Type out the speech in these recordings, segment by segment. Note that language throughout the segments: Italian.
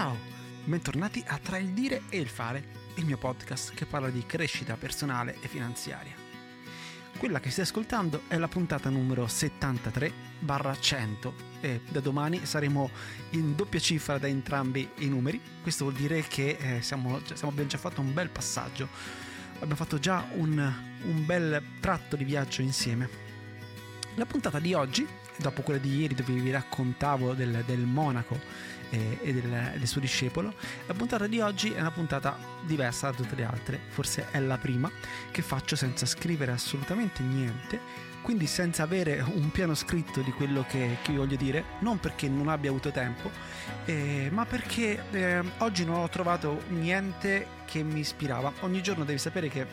Ciao, bentornati a Tra il dire e il fare, il mio podcast che parla di crescita personale e finanziaria. Quella che stai ascoltando è la puntata numero 73-100 e da domani saremo in doppia cifra da entrambi i numeri. Questo vuol dire che eh, siamo, siamo, abbiamo già fatto un bel passaggio, abbiamo fatto già un, un bel tratto di viaggio insieme. La puntata di oggi, dopo quella di ieri dove vi raccontavo del, del Monaco, e del, del, suo discepolo. La puntata di oggi è una puntata diversa da tutte le altre, forse è la prima che faccio senza scrivere assolutamente niente, quindi senza avere un piano scritto di quello che, che voglio dire, non perché non abbia avuto tempo, eh, ma perché eh, oggi non ho trovato niente che mi ispirava. Ogni giorno devi sapere che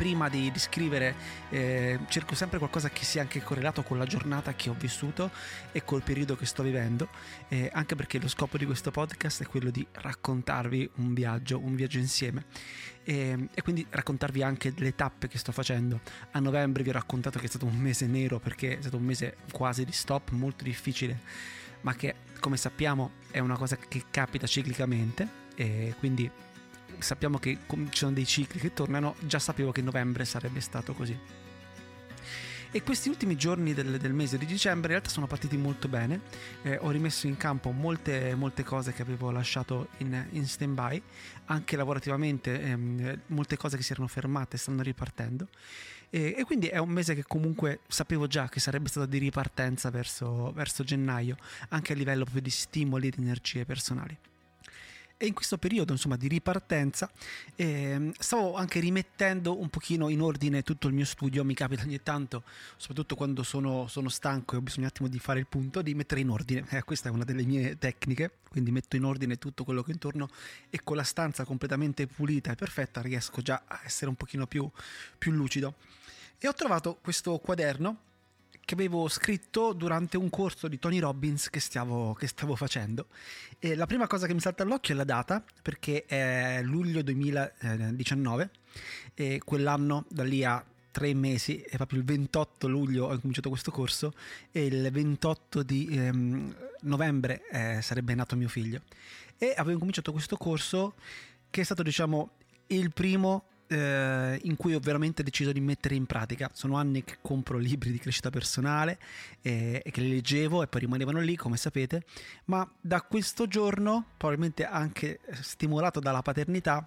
prima di, di scrivere eh, cerco sempre qualcosa che sia anche correlato con la giornata che ho vissuto e col periodo che sto vivendo, eh, anche perché lo scopo di questo podcast è quello di raccontarvi un viaggio, un viaggio insieme. E, e, quindi raccontarvi anche le tappe che sto facendo. A novembre vi ho raccontato che è stato un mese nero perché è stato un mese quasi di stop, molto difficile, ma che come sappiamo è una cosa che capita ciclicamente e quindi sappiamo che ci sono dei cicli che tornano, già sapevo che novembre sarebbe stato così. E questi ultimi giorni del, del, mese di dicembre in realtà sono partiti molto bene, eh, ho rimesso in campo molte, molte cose che avevo lasciato in, in stand-by, anche lavorativamente ehm, molte cose che si erano fermate stanno ripartendo e, e, quindi è un mese che comunque sapevo già che sarebbe stato di ripartenza verso, verso gennaio, anche a livello proprio di stimoli e di energie personali. E in questo periodo insomma, di ripartenza eh, stavo anche rimettendo un pochino in ordine tutto il mio studio, mi capita ogni tanto, soprattutto quando sono, sono stanco e ho bisogno un attimo di fare il punto, di mettere in ordine. Eh, questa è una delle mie tecniche, quindi metto in ordine tutto quello che intorno e con la stanza completamente pulita e perfetta riesco già a essere un pochino più, più lucido. E ho trovato questo quaderno che avevo scritto durante un corso di Tony Robbins che stavo, che stavo facendo. E la prima cosa che mi salta all'occhio è la data, perché è luglio 2019 e quell'anno da lì a tre mesi, è proprio il 28 luglio ho cominciato questo corso e il 28 di ehm, novembre eh, sarebbe nato mio figlio. E avevo cominciato questo corso che è stato diciamo il primo eh, in cui ho veramente deciso di mettere in pratica. Sono anni che compro libri di crescita personale eh, e che li leggevo e poi rimanevano lì, come sapete, ma da questo giorno, probabilmente anche stimolato dalla paternità,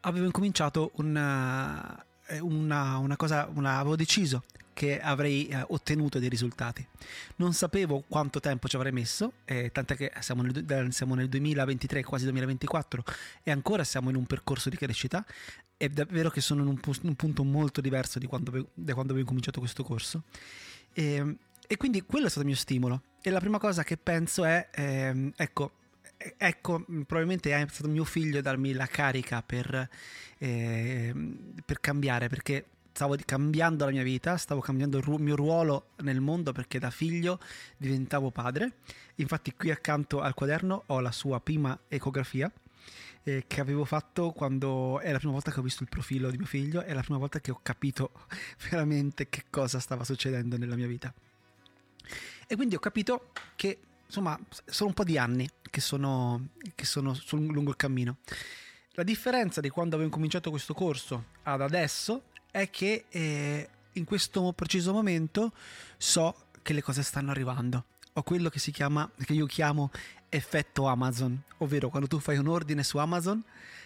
avevo incominciato una, eh, una, una cosa, una, avevo deciso che avrei eh, ottenuto dei risultati. Non sapevo quanto tempo ci avrei messo, eh, tant'è che siamo nel, siamo nel 2023, quasi 2024, e ancora siamo in un percorso di crescita. È davvero che sono in un, un punto molto diverso di quando, da quando avevo cominciato questo corso. E, ehm, e, quindi quello è stato il mio stimolo. E la prima cosa che penso è, eh, ecco, ecco, probabilmente è stato mio figlio darmi la carica per, eh, per cambiare, perché stavo cambiando la mia vita, stavo cambiando il ru- mio ruolo nel mondo perché da figlio diventavo padre. Infatti qui accanto al quaderno ho la sua prima ecografia eh, che avevo fatto quando è la prima volta che ho visto il profilo di mio figlio, è la prima volta che ho capito veramente che cosa stava succedendo nella mia vita. E quindi ho capito che insomma sono un po' di anni che sono, che sono lungo il cammino. La differenza di quando avevo cominciato questo corso ad adesso è che eh, in questo preciso momento so che le cose stanno arrivando. Ho quello che si chiama, che io chiamo effetto Amazon, ovvero quando tu fai un ordine su Amazon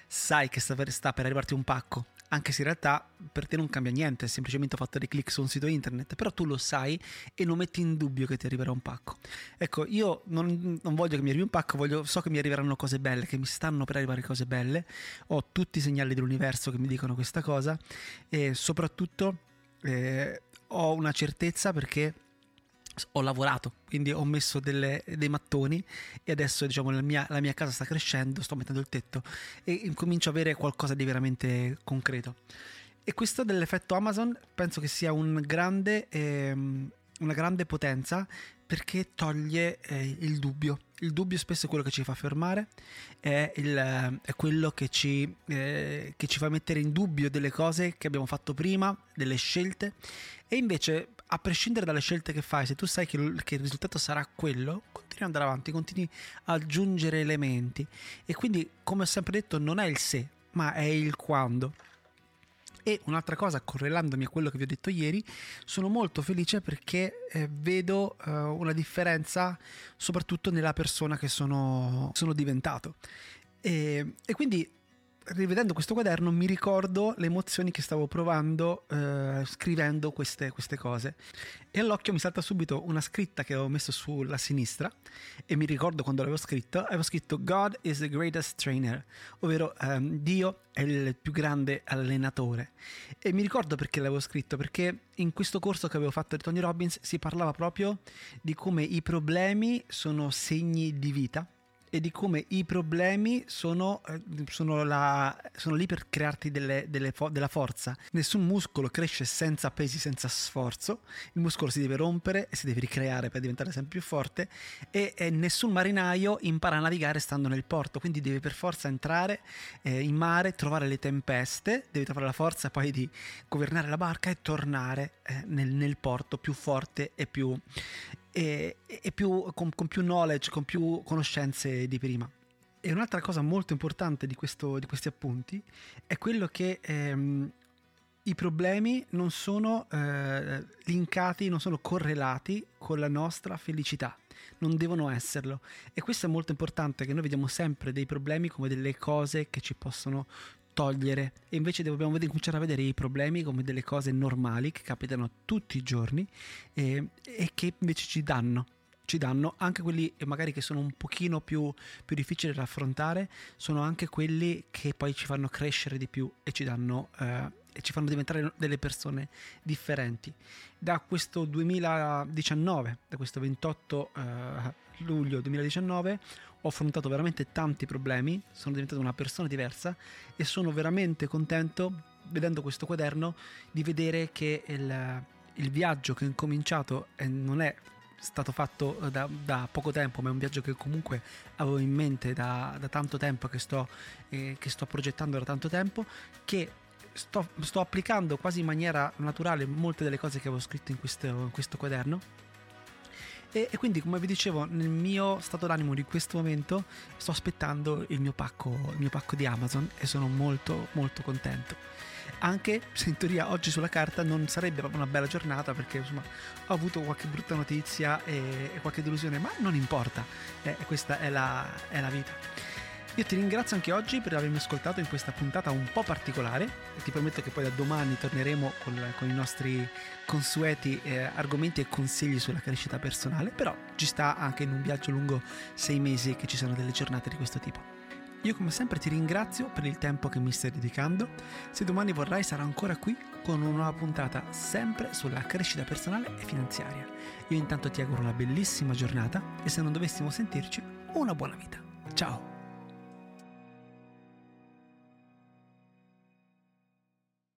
sai che sta per, arrivarti un pacco, anche se in realtà per te non cambia niente, semplicemente ho fatto dei click su un sito internet, però tu lo sai e non metti in dubbio che ti arriverà un pacco. Ecco, io non, non voglio che mi arrivi un pacco, voglio, so che mi arriveranno cose belle, che mi stanno per arrivare cose belle, ho tutti i segnali dell'universo che mi dicono questa cosa e soprattutto eh, ho una certezza perché ho lavorato, quindi ho messo delle, dei mattoni e adesso diciamo la mia, la mia, casa sta crescendo, sto mettendo il tetto e comincio ad avere qualcosa di veramente concreto. E questo dell'effetto Amazon penso che sia un grande, ehm, una grande potenza perché toglie eh, il dubbio. Il dubbio spesso è quello che ci fa fermare, è, il, è quello che ci, eh, che ci fa mettere in dubbio delle cose che abbiamo fatto prima, delle scelte e invece a prescindere dalle scelte che fai, se tu sai che, che, il risultato sarà quello, continui ad andare avanti, continui ad aggiungere elementi. E quindi, come ho sempre detto, non è il se, ma è il quando. E un'altra cosa, correlandomi a quello che vi ho detto ieri, sono molto felice perché eh, vedo eh, una differenza soprattutto nella persona che sono, sono diventato. E, e quindi rivedendo questo quaderno mi ricordo le emozioni che stavo provando eh, scrivendo queste, queste, cose. E all'occhio mi salta subito una scritta che avevo messo sulla sinistra e mi ricordo quando l'avevo scritto avevo scritto God is the greatest trainer ovvero ehm, Dio è il più grande allenatore. E mi ricordo perché l'avevo scritto perché in questo corso che avevo fatto di Tony Robbins si parlava proprio di come i problemi sono segni di vita e di come i problemi sono, eh, sono, la, sono lì per crearti delle, delle fo- della forza. Nessun muscolo cresce senza pesi, senza sforzo. Il muscolo si deve rompere e si deve ricreare per diventare sempre più forte. E, e nessun marinaio impara a navigare stando nel porto, quindi deve per forza entrare eh, in mare, trovare le tempeste, deve trovare la forza poi di governare la barca e tornare eh, nel, nel porto più forte e più, e, e più, con, con, più knowledge, con più conoscenze di prima. E un'altra cosa molto importante di, questo, di questi appunti è quello che ehm, i problemi non sono eh, linkati, non sono correlati con la nostra felicità, non devono esserlo. E questo è molto importante, che noi vediamo sempre dei problemi come delle cose che ci possono togliere. E invece dobbiamo cominciare a vedere i problemi come delle cose normali che capitano tutti i giorni e, e che invece ci danno. Ci danno anche quelli magari che sono un pochino più, più, difficili da affrontare sono anche quelli che poi ci fanno crescere di più e ci danno eh, e ci fanno diventare delle persone differenti. Da questo 2019 da questo 28 eh, luglio 2019 ho affrontato veramente tanti problemi, sono diventato una persona diversa e sono veramente contento, vedendo questo quaderno, di vedere che il, il viaggio che ho incominciato e non è stato fatto da, da, poco tempo, ma è un viaggio che comunque avevo in mente da, da tanto tempo, che sto, eh, che sto progettando da tanto tempo, che sto, sto, applicando quasi in maniera naturale molte delle cose che avevo scritto in questo, in questo quaderno e, e, quindi, come vi dicevo, nel mio stato d'animo di questo momento sto aspettando il mio pacco, il mio pacco di Amazon e sono molto, molto contento. Anche se in teoria oggi sulla carta non sarebbe una bella giornata perché insomma ho avuto qualche brutta notizia e, e qualche delusione, ma non importa, eh, questa è la, è la vita. Io ti ringrazio anche oggi per avermi ascoltato in questa puntata un po' particolare e ti prometto che poi da domani torneremo con, con i nostri consueti eh, argomenti e consigli sulla crescita personale, però ci sta anche in un viaggio lungo sei mesi che ci sono delle giornate di questo tipo. Io come sempre ti ringrazio per il tempo che mi stai dedicando. Se domani vorrai sarò ancora qui con una nuova puntata sempre sulla crescita personale e finanziaria. Io intanto ti auguro una bellissima giornata e se non dovessimo sentirci, una buona vita. Ciao!